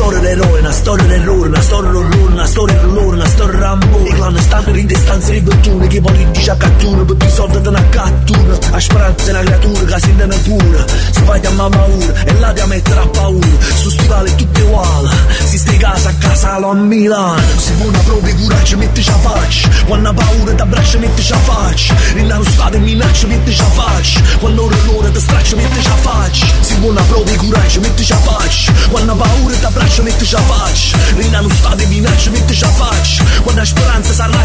storia d'eroe, una storia d'errore, una storia d'orrore, una storia d'orrore, una storia d'amore. I clandestini in distanza di bottone, che politici a cattura, per i soldi da una cattura. A speranza è una creatura che si intende pure, si fa chiamare paura e là ti mettere a paura. Su stivali tutte uguali, si stai casa a casa a Milano. Se vuoi una di coraggio, mettici a faccia. Quando ha paura ti abbraccia, mettici a faccia. Rinna stato e minaccia, mettici a faccia. Quando l'ora ti straccia, mettici a faccia. Se vuoi una di coraggio, mettici a faccia. Quando ha paura ti abbraccia, mettici a faccia. Rinna stato e minaccia, mettici a faccia. Quando la speranza sarà